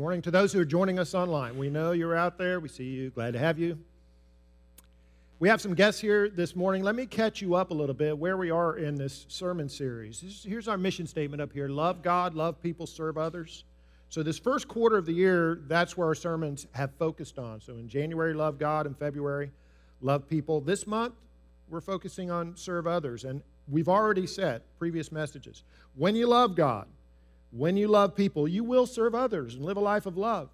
Morning to those who are joining us online. We know you're out there. We see you. Glad to have you. We have some guests here this morning. Let me catch you up a little bit where we are in this sermon series. Here's our mission statement up here love God, love people, serve others. So, this first quarter of the year, that's where our sermons have focused on. So, in January, love God. In February, love people. This month, we're focusing on serve others. And we've already said previous messages when you love God, when you love people, you will serve others and live a life of love.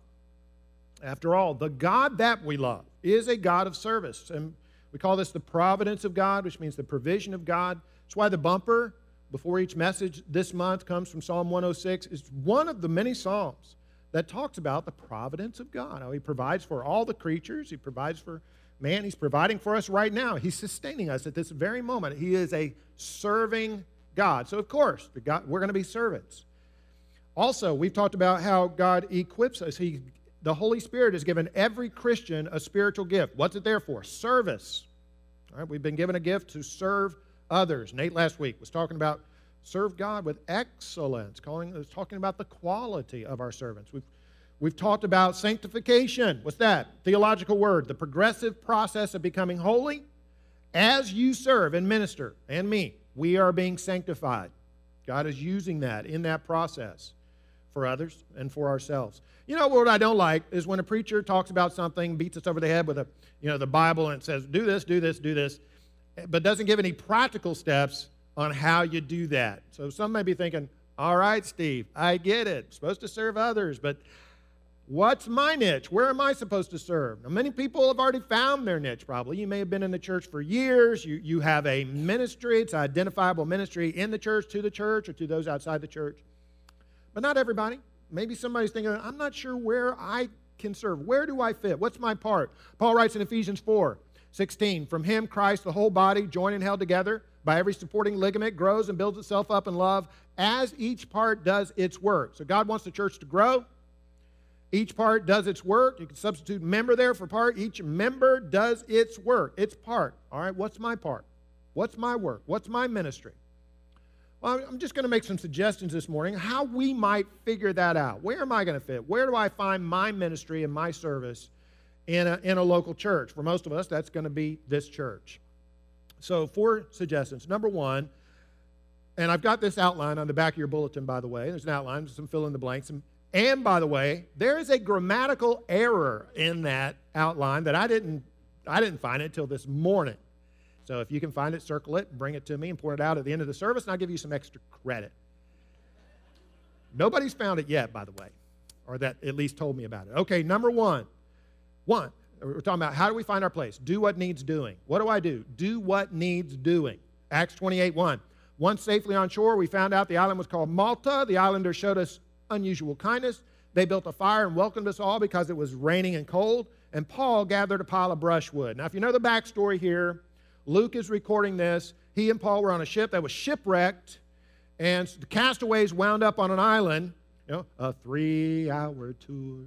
After all, the God that we love is a God of service. And we call this the providence of God, which means the provision of God. That's why the bumper before each message this month comes from Psalm 106. It's one of the many Psalms that talks about the providence of God, how He provides for all the creatures, He provides for man, He's providing for us right now. He's sustaining us at this very moment. He is a serving God. So, of course, God, we're going to be servants. Also, we've talked about how God equips us. He, the Holy Spirit has given every Christian a spiritual gift. What's it there for? Service. All right, we've been given a gift to serve others. Nate last week was talking about serve God with excellence, calling, was talking about the quality of our servants. We've, we've talked about sanctification. What's that? Theological word. The progressive process of becoming holy as you serve and minister, and me. We are being sanctified. God is using that in that process for others and for ourselves. You know what I don't like is when a preacher talks about something, beats us over the head with a, you know, the Bible and says, do this, do this, do this, but doesn't give any practical steps on how you do that. So some may be thinking, all right, Steve, I get it. I'm supposed to serve others, but what's my niche? Where am I supposed to serve? Now, many people have already found their niche, probably. You may have been in the church for years. You, you have a ministry, it's identifiable ministry in the church, to the church, or to those outside the church. But not everybody. Maybe somebody's thinking, I'm not sure where I can serve. Where do I fit? What's my part? Paul writes in Ephesians 4 16, From him, Christ, the whole body, joined and held together by every supporting ligament, grows and builds itself up in love as each part does its work. So God wants the church to grow. Each part does its work. You can substitute member there for part. Each member does its work, its part. All right, what's my part? What's my work? What's my ministry? I'm just going to make some suggestions this morning how we might figure that out. Where am I going to fit? Where do I find my ministry and my service in a, in a local church? For most of us, that's going to be this church. So, four suggestions. Number one, and I've got this outline on the back of your bulletin, by the way. There's an outline, some fill in the blanks. And, and by the way, there is a grammatical error in that outline that I didn't, I didn't find it until this morning. So if you can find it, circle it, bring it to me, and point it out at the end of the service, and I'll give you some extra credit. Nobody's found it yet, by the way, or that at least told me about it. Okay, number one. One, we're talking about how do we find our place? Do what needs doing. What do I do? Do what needs doing. Acts 28 1. Once safely on shore, we found out the island was called Malta. The islanders showed us unusual kindness. They built a fire and welcomed us all because it was raining and cold. And Paul gathered a pile of brushwood. Now, if you know the backstory here, Luke is recording this. He and Paul were on a ship that was shipwrecked, and the castaways wound up on an island, you know, a three hour tour.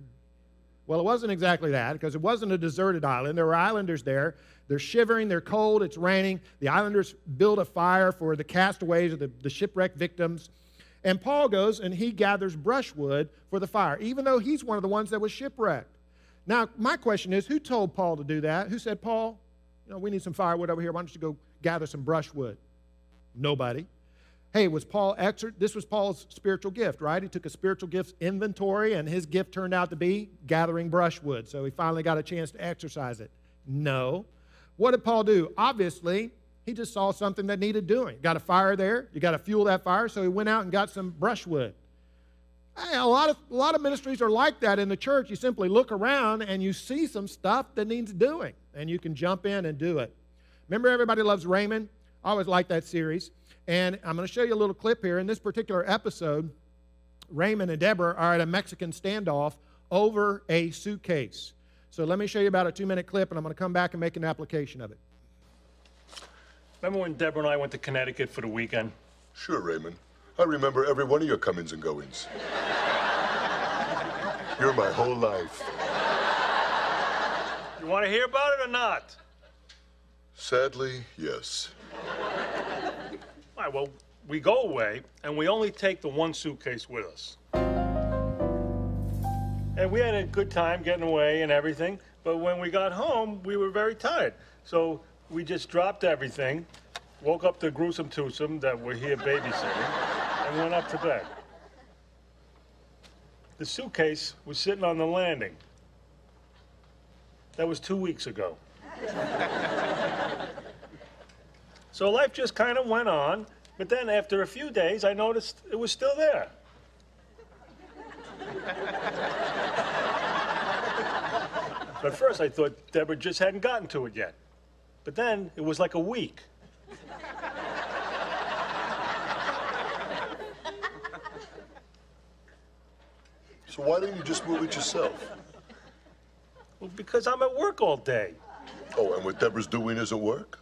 Well, it wasn't exactly that because it wasn't a deserted island. There were islanders there. They're shivering, they're cold, it's raining. The islanders build a fire for the castaways or the, the shipwrecked victims. And Paul goes and he gathers brushwood for the fire, even though he's one of the ones that was shipwrecked. Now, my question is who told Paul to do that? Who said, Paul, you know, we need some firewood over here. Why don't you go gather some brushwood? Nobody. Hey, was Paul exer- this was Paul's spiritual gift, right? He took a spiritual gifts inventory and his gift turned out to be gathering brushwood. So he finally got a chance to exercise it. No. What did Paul do? Obviously, he just saw something that needed doing. Got a fire there, you got to fuel that fire, so he went out and got some brushwood. Hey, a lot of a lot of ministries are like that in the church. You simply look around and you see some stuff that needs doing and you can jump in and do it. Remember, Everybody Loves Raymond? I always like that series. And I'm going to show you a little clip here. In this particular episode, Raymond and Deborah are at a Mexican standoff over a suitcase. So let me show you about a two minute clip, and I'm going to come back and make an application of it. Remember when Deborah and I went to Connecticut for the weekend? Sure, Raymond. I remember every one of your comings and goings. You're my whole life. You want to hear about it or not? Sadly, yes. All right, well, we go away, and we only take the one suitcase with us. And we had a good time getting away and everything. But when we got home, we were very tired. So we just dropped everything, woke up the gruesome twosome that were here babysitting, and went up to bed. The suitcase was sitting on the landing. That was two weeks ago. so life just kind of went on, but then after a few days, I noticed it was still there. But first, I thought Deborah just hadn't gotten to it yet. But then it was like a week. So why didn't you just move it yourself? Well, because I'm at work all day. Oh, and what Deborah's doing isn't work?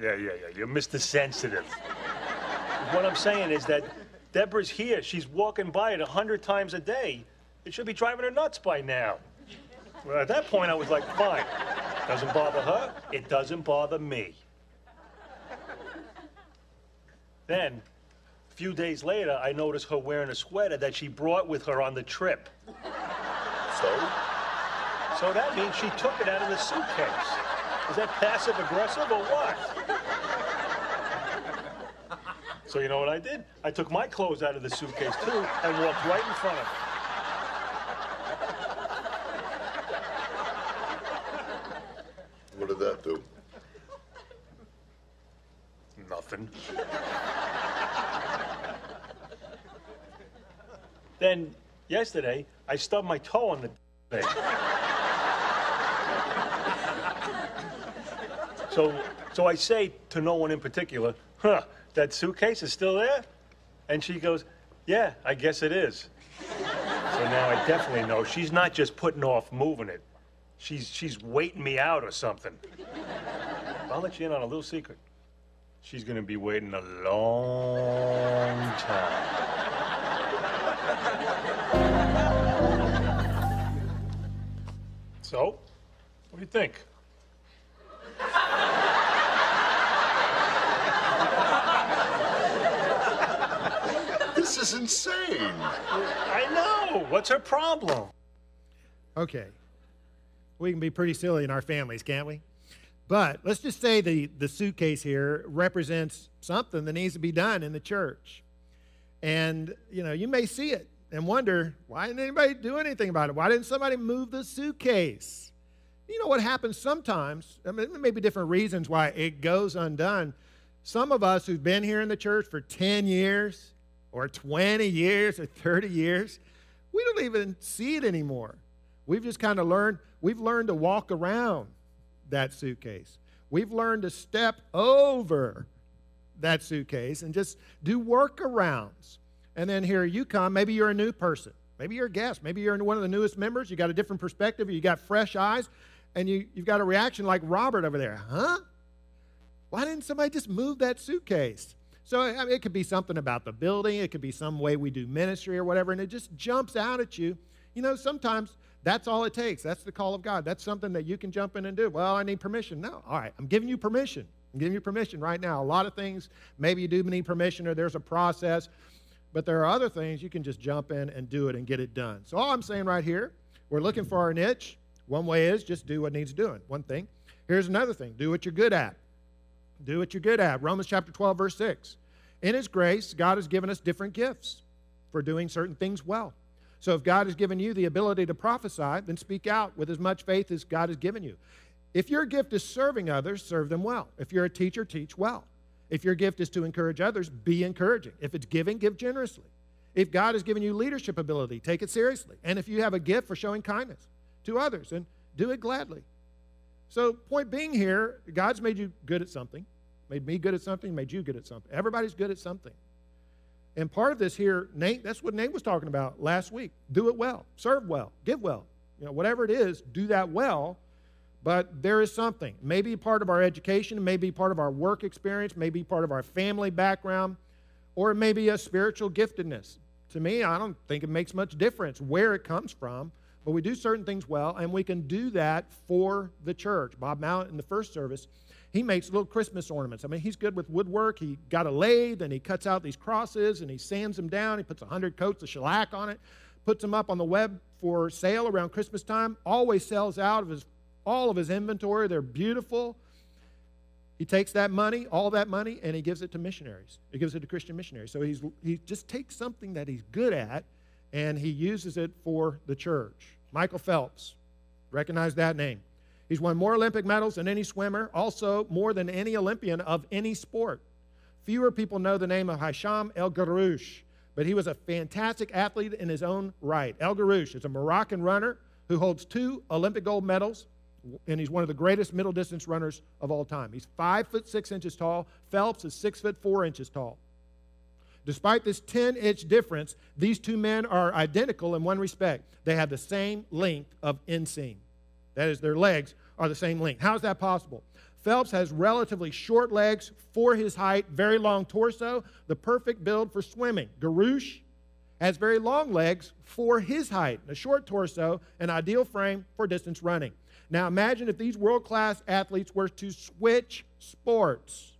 Yeah, yeah, yeah. You're Mr. Sensitive. what I'm saying is that Deborah's here. She's walking by it a hundred times a day. It should be driving her nuts by now. Well, at that point, I was like, fine. Doesn't bother her. It doesn't bother me. Then, a few days later, I noticed her wearing a sweater that she brought with her on the trip. So? So that means she took it out of the suitcase. Is that passive aggressive or what? So you know what I did? I took my clothes out of the suitcase too and walked right in front of her. What did that do? Nothing. Then yesterday, I stubbed my toe on the thing. so, so I say to no one in particular, huh, that suitcase is still there? And she goes, yeah, I guess it is. So now I definitely know she's not just putting off moving it. She's, she's waiting me out or something. I'll let you in on a little secret. She's gonna be waiting a long time. So, what do you think? This is insane. I know. What's her problem? Okay. We can be pretty silly in our families, can't we? But let's just say the, the suitcase here represents something that needs to be done in the church. And, you know, you may see it and wonder, why didn't anybody do anything about it? Why didn't somebody move the suitcase? You know what happens sometimes? I mean, there may be different reasons why it goes undone. Some of us who've been here in the church for 10 years or 20 years or 30 years, we don't even see it anymore. We've just kind of learned, we've learned to walk around that suitcase. We've learned to step over that suitcase and just do workarounds. And then here you come. Maybe you're a new person. Maybe you're a guest. Maybe you're one of the newest members. You got a different perspective. You got fresh eyes. And you, you've got a reaction like Robert over there. Huh? Why didn't somebody just move that suitcase? So I mean, it could be something about the building. It could be some way we do ministry or whatever. And it just jumps out at you. You know, sometimes that's all it takes. That's the call of God. That's something that you can jump in and do. Well, I need permission. No. All right. I'm giving you permission. I'm giving you permission right now. A lot of things, maybe you do need permission or there's a process, but there are other things you can just jump in and do it and get it done. So, all I'm saying right here, we're looking for our niche. One way is just do what needs doing. One thing. Here's another thing do what you're good at. Do what you're good at. Romans chapter 12, verse 6. In His grace, God has given us different gifts for doing certain things well. So if God has given you the ability to prophesy, then speak out with as much faith as God has given you. If your gift is serving others, serve them well. If you're a teacher, teach well. If your gift is to encourage others, be encouraging. If it's giving, give generously. If God has given you leadership ability, take it seriously. And if you have a gift for showing kindness to others, and do it gladly. So, point being here, God's made you good at something, made me good at something, made you good at something. Everybody's good at something. And part of this here, Nate, that's what Nate was talking about last week. Do it well, serve well, give well. You know, whatever it is, do that well. But there is something. Maybe part of our education, maybe part of our work experience, maybe part of our family background, or it may be a spiritual giftedness. To me, I don't think it makes much difference where it comes from, but we do certain things well, and we can do that for the church. Bob Mount in the first service, he makes little Christmas ornaments. I mean, he's good with woodwork. He got a lathe and he cuts out these crosses and he sands them down. He puts 100 coats of shellac on it, puts them up on the web for sale around Christmas time, always sells out of his, all of his inventory. They're beautiful. He takes that money, all that money, and he gives it to missionaries. He gives it to Christian missionaries. So he's, he just takes something that he's good at and he uses it for the church. Michael Phelps, recognize that name. He's won more Olympic medals than any swimmer, also more than any Olympian of any sport. Fewer people know the name of Hicham El Guerrouj, but he was a fantastic athlete in his own right. El Guerrouj is a Moroccan runner who holds two Olympic gold medals, and he's one of the greatest middle distance runners of all time. He's five foot six inches tall. Phelps is six foot four inches tall. Despite this 10 inch difference, these two men are identical in one respect. They have the same length of inseam. That is, their legs are the same length. How is that possible? Phelps has relatively short legs for his height, very long torso, the perfect build for swimming. Guerrouj has very long legs for his height, a short torso, an ideal frame for distance running. Now imagine if these world class athletes were to switch sports.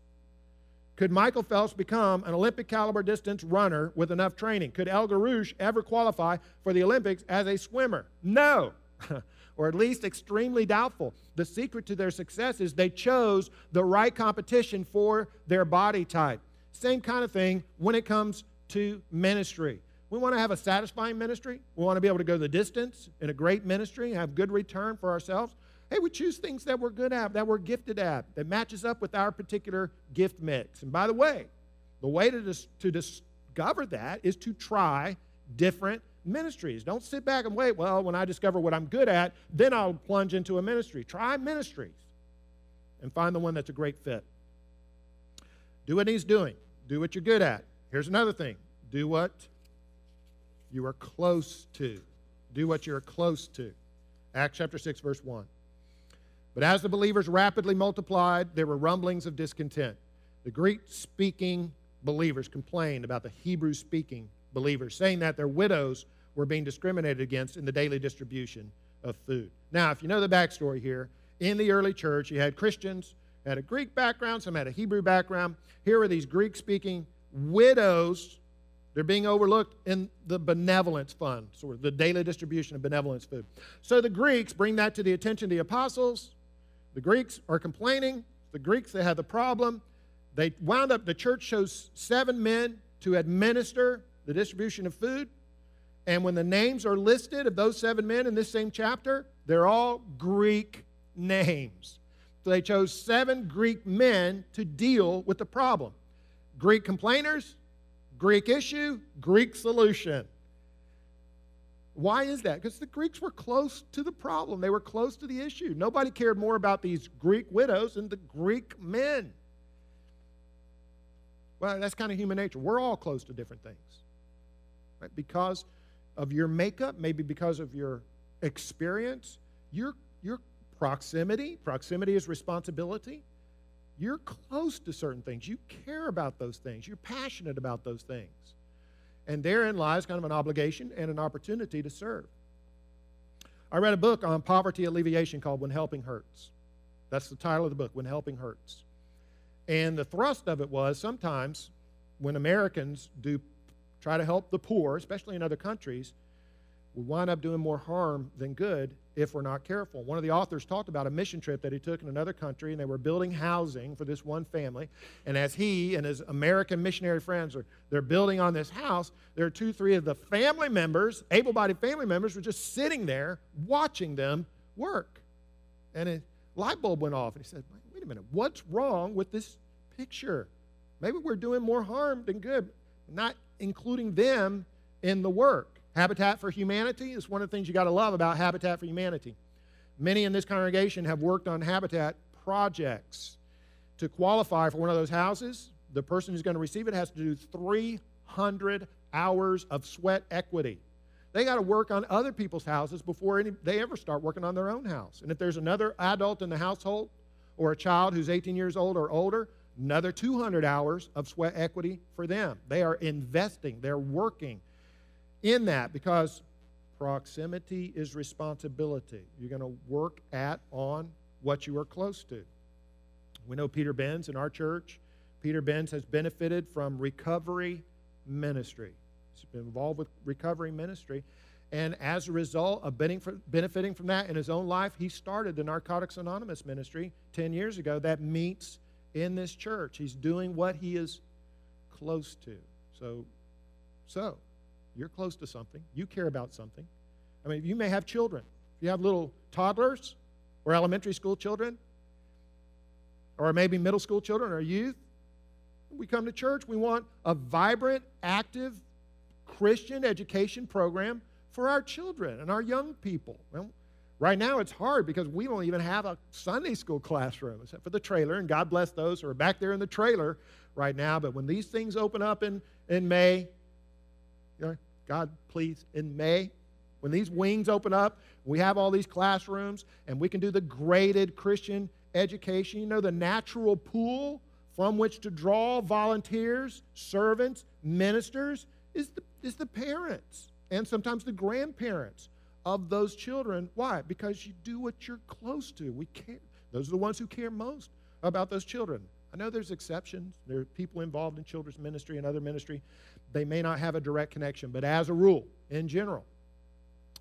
Could Michael Phelps become an Olympic caliber distance runner with enough training? Could El Guerrouj ever qualify for the Olympics as a swimmer? No. or at least extremely doubtful. The secret to their success is they chose the right competition for their body type. Same kind of thing when it comes to ministry. We want to have a satisfying ministry. We want to be able to go the distance in a great ministry, and have good return for ourselves. Hey, we choose things that we're good at, that we're gifted at, that matches up with our particular gift mix. And by the way, the way to, dis- to discover that is to try different ministries. Don't sit back and wait, well, when I discover what I'm good at, then I'll plunge into a ministry. Try ministries and find the one that's a great fit. Do what he's doing, do what you're good at. Here's another thing do what you are close to. Do what you're close to. Acts chapter 6, verse 1. But as the believers rapidly multiplied, there were rumblings of discontent. The Greek speaking believers complained about the Hebrew speaking believers, saying that their widows were being discriminated against in the daily distribution of food. Now, if you know the backstory here, in the early church, you had Christians, had a Greek background, some had a Hebrew background. Here were these Greek speaking widows. They're being overlooked in the benevolence fund, sort of the daily distribution of benevolence food. So the Greeks bring that to the attention of the apostles. The Greeks are complaining. The Greeks, they have the problem. They wound up, the church chose seven men to administer the distribution of food. And when the names are listed of those seven men in this same chapter, they're all Greek names. So they chose seven Greek men to deal with the problem Greek complainers, Greek issue, Greek solution. Why is that? Because the Greeks were close to the problem. They were close to the issue. Nobody cared more about these Greek widows than the Greek men. Well, that's kind of human nature. We're all close to different things. Right? Because of your makeup, maybe because of your experience, your, your proximity, proximity is responsibility. You're close to certain things. You care about those things. You're passionate about those things. And therein lies kind of an obligation and an opportunity to serve. I read a book on poverty alleviation called When Helping Hurts. That's the title of the book, When Helping Hurts. And the thrust of it was sometimes when Americans do try to help the poor, especially in other countries, we wind up doing more harm than good if we're not careful. One of the authors talked about a mission trip that he took in another country, and they were building housing for this one family. And as he and his American missionary friends are they're building on this house, there are two, three of the family members, able-bodied family members, were just sitting there watching them work. And a light bulb went off, and he said, "Wait a minute, what's wrong with this picture? Maybe we're doing more harm than good, not including them in the work." Habitat for Humanity is one of the things you got to love about Habitat for Humanity. Many in this congregation have worked on habitat projects. To qualify for one of those houses, the person who's going to receive it has to do 300 hours of sweat equity. They got to work on other people's houses before any, they ever start working on their own house. And if there's another adult in the household or a child who's 18 years old or older, another 200 hours of sweat equity for them. They are investing, they're working in that because proximity is responsibility. You're going to work at, on what you are close to. We know Peter Benz in our church. Peter Benz has benefited from recovery ministry. He's been involved with recovery ministry. And as a result of benefiting from that in his own life, he started the Narcotics Anonymous ministry 10 years ago that meets in this church. He's doing what he is close to. So, so you're close to something. You care about something. I mean, you may have children. If you have little toddlers or elementary school children, or maybe middle school children or youth, we come to church. We want a vibrant, active Christian education program for our children and our young people. Well, right now it's hard because we don't even have a Sunday school classroom except for the trailer, and God bless those who are back there in the trailer right now. But when these things open up in, in May, you know, God, please, in May, when these wings open up, we have all these classrooms, and we can do the graded Christian education. You know, the natural pool from which to draw volunteers, servants, ministers is the, is the parents and sometimes the grandparents of those children. Why? Because you do what you're close to. We care. Those are the ones who care most about those children. I know there's exceptions. There are people involved in children's ministry and other ministry. They may not have a direct connection, but as a rule, in general,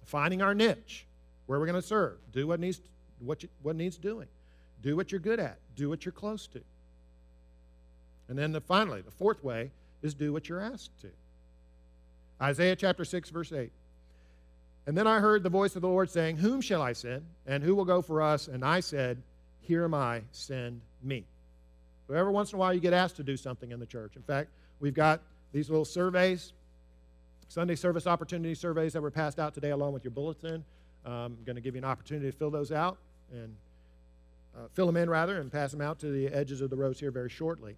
finding our niche, where we're going to serve, do what needs what you, what needs doing, do what you're good at, do what you're close to, and then the, finally, the fourth way is do what you're asked to. Isaiah chapter 6, verse 8. And then I heard the voice of the Lord saying, Whom shall I send? And who will go for us? And I said, Here am I, send me. So every once in a while you get asked to do something in the church. In fact, we've got these little surveys, Sunday service opportunity surveys that were passed out today along with your bulletin. Um, I'm going to give you an opportunity to fill those out and uh, fill them in rather and pass them out to the edges of the rows here very shortly.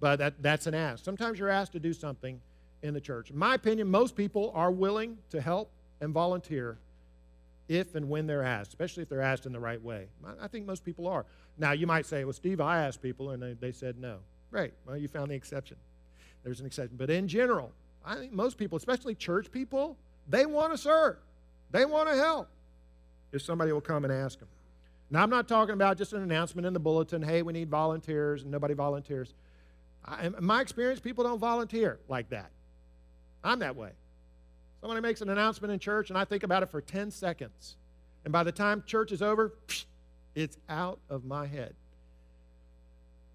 But that, that's an ask. Sometimes you're asked to do something in the church. In my opinion, most people are willing to help and volunteer if and when they're asked, especially if they're asked in the right way. I think most people are. Now, you might say, well, Steve, I asked people and they, they said no. Great. Well, you found the exception. There's an exception. But in general, I think most people, especially church people, they want to serve, they want to help if somebody will come and ask them. Now, I'm not talking about just an announcement in the bulletin hey, we need volunteers, and nobody volunteers. I, in my experience, people don't volunteer like that. I'm that way. Somebody makes an announcement in church, and I think about it for 10 seconds. And by the time church is over, it's out of my head.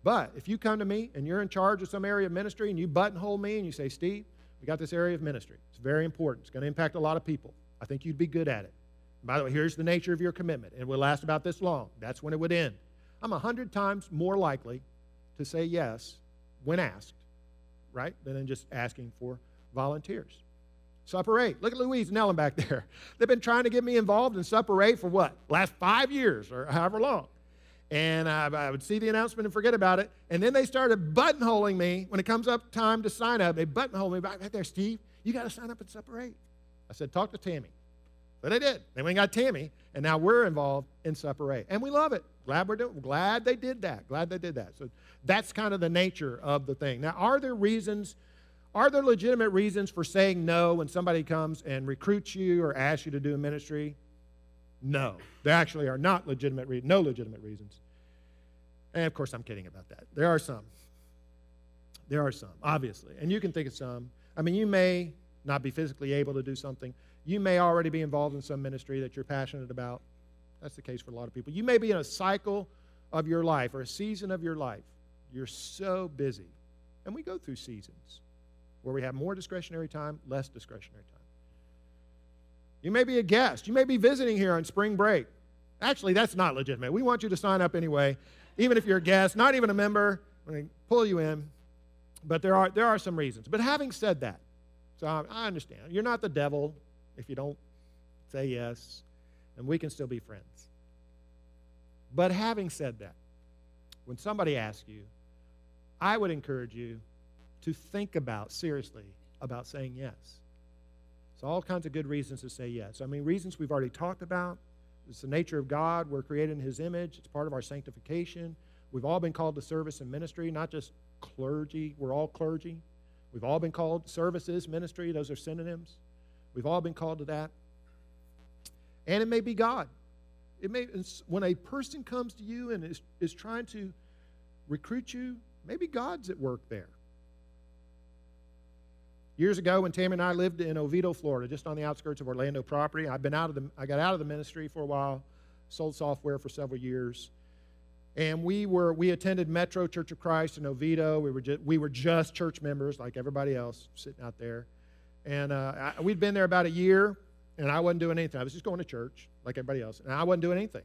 But if you come to me and you're in charge of some area of ministry and you buttonhole me and you say, Steve, we got this area of ministry. It's very important. It's going to impact a lot of people. I think you'd be good at it. By the way, here's the nature of your commitment. It will last about this long. That's when it would end. I'm a hundred times more likely to say yes when asked, right, than just asking for volunteers. Supper 8. Look at Louise and Ellen back there. They've been trying to get me involved in Supper 8 for what? Last five years or however long. And I, I would see the announcement and forget about it. And then they started buttonholing me when it comes up time to sign up. They buttonhole me back right there, Steve. You got to sign up at Supper 8. I said, talk to Tammy. But they did. They went and got Tammy, and now we're involved in 8. And we love it. Glad we're doing glad they did that. Glad they did that. So that's kind of the nature of the thing. Now, are there reasons, are there legitimate reasons for saying no when somebody comes and recruits you or asks you to do a ministry? No. There actually are not legitimate re- no legitimate reasons. And of course I'm kidding about that. There are some. There are some, obviously. And you can think of some. I mean, you may not be physically able to do something. You may already be involved in some ministry that you're passionate about. That's the case for a lot of people. You may be in a cycle of your life or a season of your life. You're so busy. And we go through seasons where we have more discretionary time, less discretionary time. You may be a guest. You may be visiting here on spring break. Actually, that's not legitimate. We want you to sign up anyway, even if you're a guest, not even a member. We pull you in. But there are, there are some reasons. But having said that, so I, I understand. You're not the devil if you don't say yes, and we can still be friends. But having said that, when somebody asks you, I would encourage you to think about seriously about saying yes. All kinds of good reasons to say yes. I mean, reasons we've already talked about. It's the nature of God. We're created in His image, it's part of our sanctification. We've all been called to service and ministry, not just clergy. We're all clergy. We've all been called services, ministry. Those are synonyms. We've all been called to that. And it may be God. It may when a person comes to you and is, is trying to recruit you, maybe God's at work there. Years ago when Tammy and I lived in Oviedo, Florida, just on the outskirts of Orlando property. I've been out of the, I got out of the ministry for a while, sold software for several years. And we were we attended Metro Church of Christ in Oviedo. We were just, we were just church members like everybody else sitting out there. And uh, I, we'd been there about a year, and I wasn't doing anything. I was just going to church like everybody else, and I wasn't doing anything.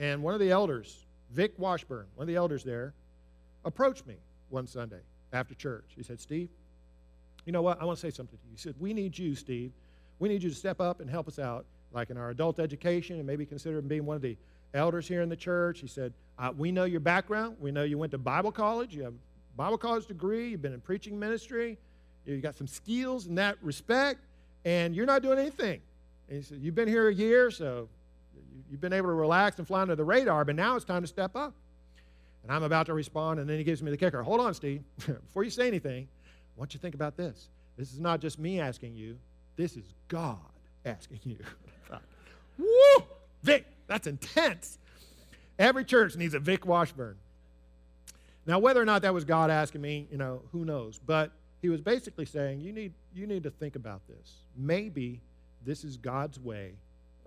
And one of the elders, Vic Washburn, one of the elders there, approached me one Sunday after church. He said, Steve, you know what? I want to say something to you. He said, We need you, Steve. We need you to step up and help us out, like in our adult education, and maybe consider being one of the elders here in the church. He said, uh, We know your background. We know you went to Bible college. You have a Bible college degree. You've been in preaching ministry. You got some skills in that respect, and you're not doing anything. And he said, You've been here a year, so you've been able to relax and fly under the radar, but now it's time to step up. And I'm about to respond, and then he gives me the kicker. Hold on, Steve. Before you say anything, Want you think about this. This is not just me asking you, this is God asking you. Woo! Vic, that's intense. Every church needs a Vic Washburn. Now, whether or not that was God asking me, you know, who knows? But he was basically saying, you need, you need to think about this. Maybe this is God's way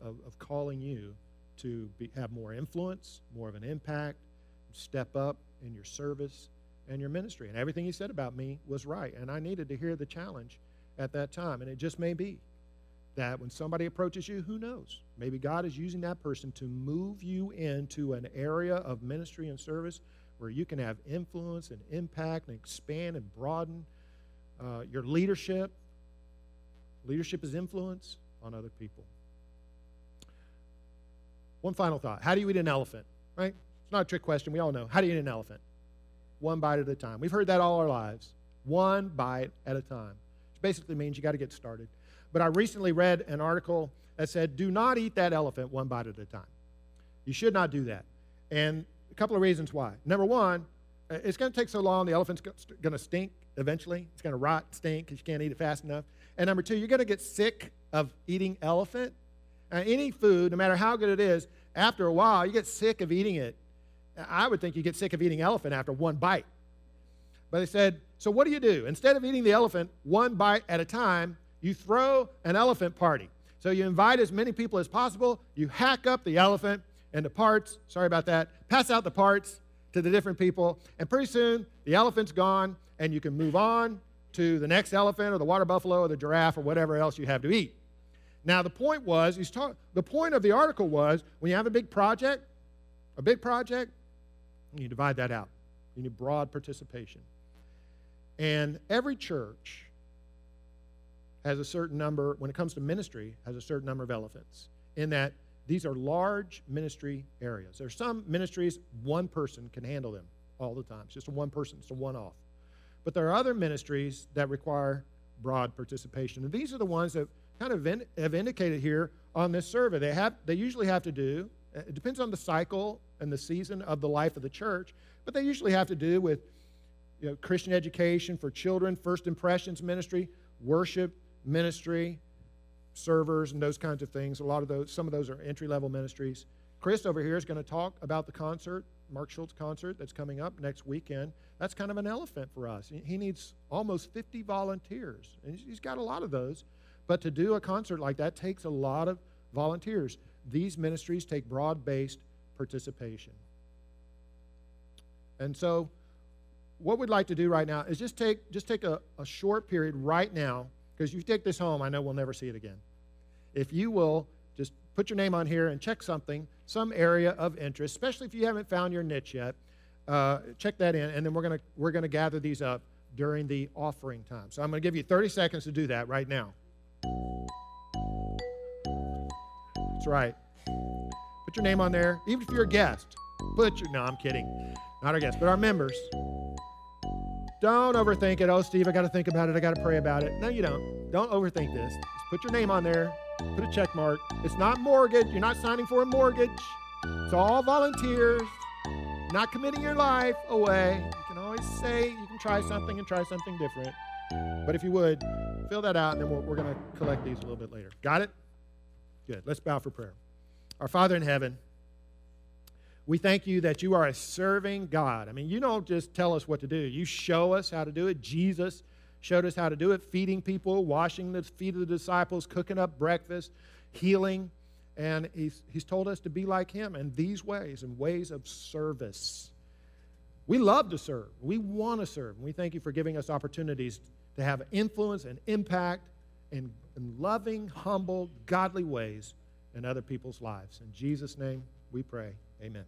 of, of calling you to be, have more influence, more of an impact, step up in your service and your ministry. And everything he said about me was right. And I needed to hear the challenge at that time. And it just may be that when somebody approaches you, who knows? Maybe God is using that person to move you into an area of ministry and service where you can have influence and impact and expand and broaden uh, your leadership. Leadership is influence on other people. One final thought. How do you eat an elephant? Right? It's not a trick question. We all know. How do you eat an elephant? One bite at a time. We've heard that all our lives. One bite at a time. Which basically means you got to get started. But I recently read an article that said, do not eat that elephant one bite at a time. You should not do that. And a couple of reasons why. Number one, uh, it's going to take so long, the elephant's going to stink eventually. It's going to rot, stink, because you can't eat it fast enough. And number two, you're going to get sick of eating elephant. Uh, any food, no matter how good it is, after a while, you get sick of eating it. I would think you get sick of eating elephant after one bite. But they said, so what do you do? Instead of eating the elephant one bite at a time, you throw an elephant party. So you invite as many people as possible, you hack up the elephant into parts, sorry about that, pass out the parts to the different people, and pretty soon the elephant's gone, and you can move on to the next elephant or the water buffalo or the giraffe or whatever else you have to eat. Now, the point was, he's the point of the article was when you have a big project, a big project, you divide that out. You need broad participation. And every church has a certain number, when it comes to ministry, has a certain number of elephants, in that these are large ministry areas. There are some ministries, one person can handle them all the time. It's just a one person, it's a one off. But there are other ministries that require broad participation. And these are the ones that kind of in, have indicated here on this survey. They, have, they usually have to do, it depends on the cycle and the season of the life of the church, but they usually have to do with you know, Christian education for children, first impressions ministry, worship ministry, servers, and those kinds of things. A lot of those, some of those are entry level ministries. Chris over here is going to talk about the concert, Mark Schultz concert that's coming up next weekend. That's kind of an elephant for us. He needs almost 50 volunteers, and he's got a lot of those. But to do a concert like that takes a lot of volunteers. These ministries take broad based participation. And so, what we'd like to do right now is just take, just take a, a short period right now, because you take this home, I know we'll never see it again. If you will just put your name on here and check something, some area of interest, especially if you haven't found your niche yet, uh, check that in, and then we're to we're gonna gather these up during the offering time. So I'm to give you 30 seconds to do that right now. That's right. Put your name on there, even if you're a guest. Put your, no, I'm kidding. Not our guests, but our members. Don't overthink it. Oh, Steve, I got to think about it. I got to pray about it. No, you don't. Don't overthink this. Just put your name on there. Put a check mark. It's not mortgage. You're not signing for a mortgage. It's all volunteers. Not committing your life away. You can always say you can try something and try something different. But if you would, fill that out, and then we're, we're going to collect these a little bit later. Got it? Good. Let's bow for prayer. Our Father in heaven, we thank you that you are a serving God. I mean, you don't just tell us what to do, you show us how to do it. Jesus showed us how to do it feeding people, washing the feet of the disciples, cooking up breakfast, healing. And he's, he's told us to be like him in these ways, in ways of service. We love to serve. We want to serve. And we thank you for giving us opportunities to have influence and impact in, in loving, humble, godly ways in other people's lives. In Jesus' name we pray. Amen.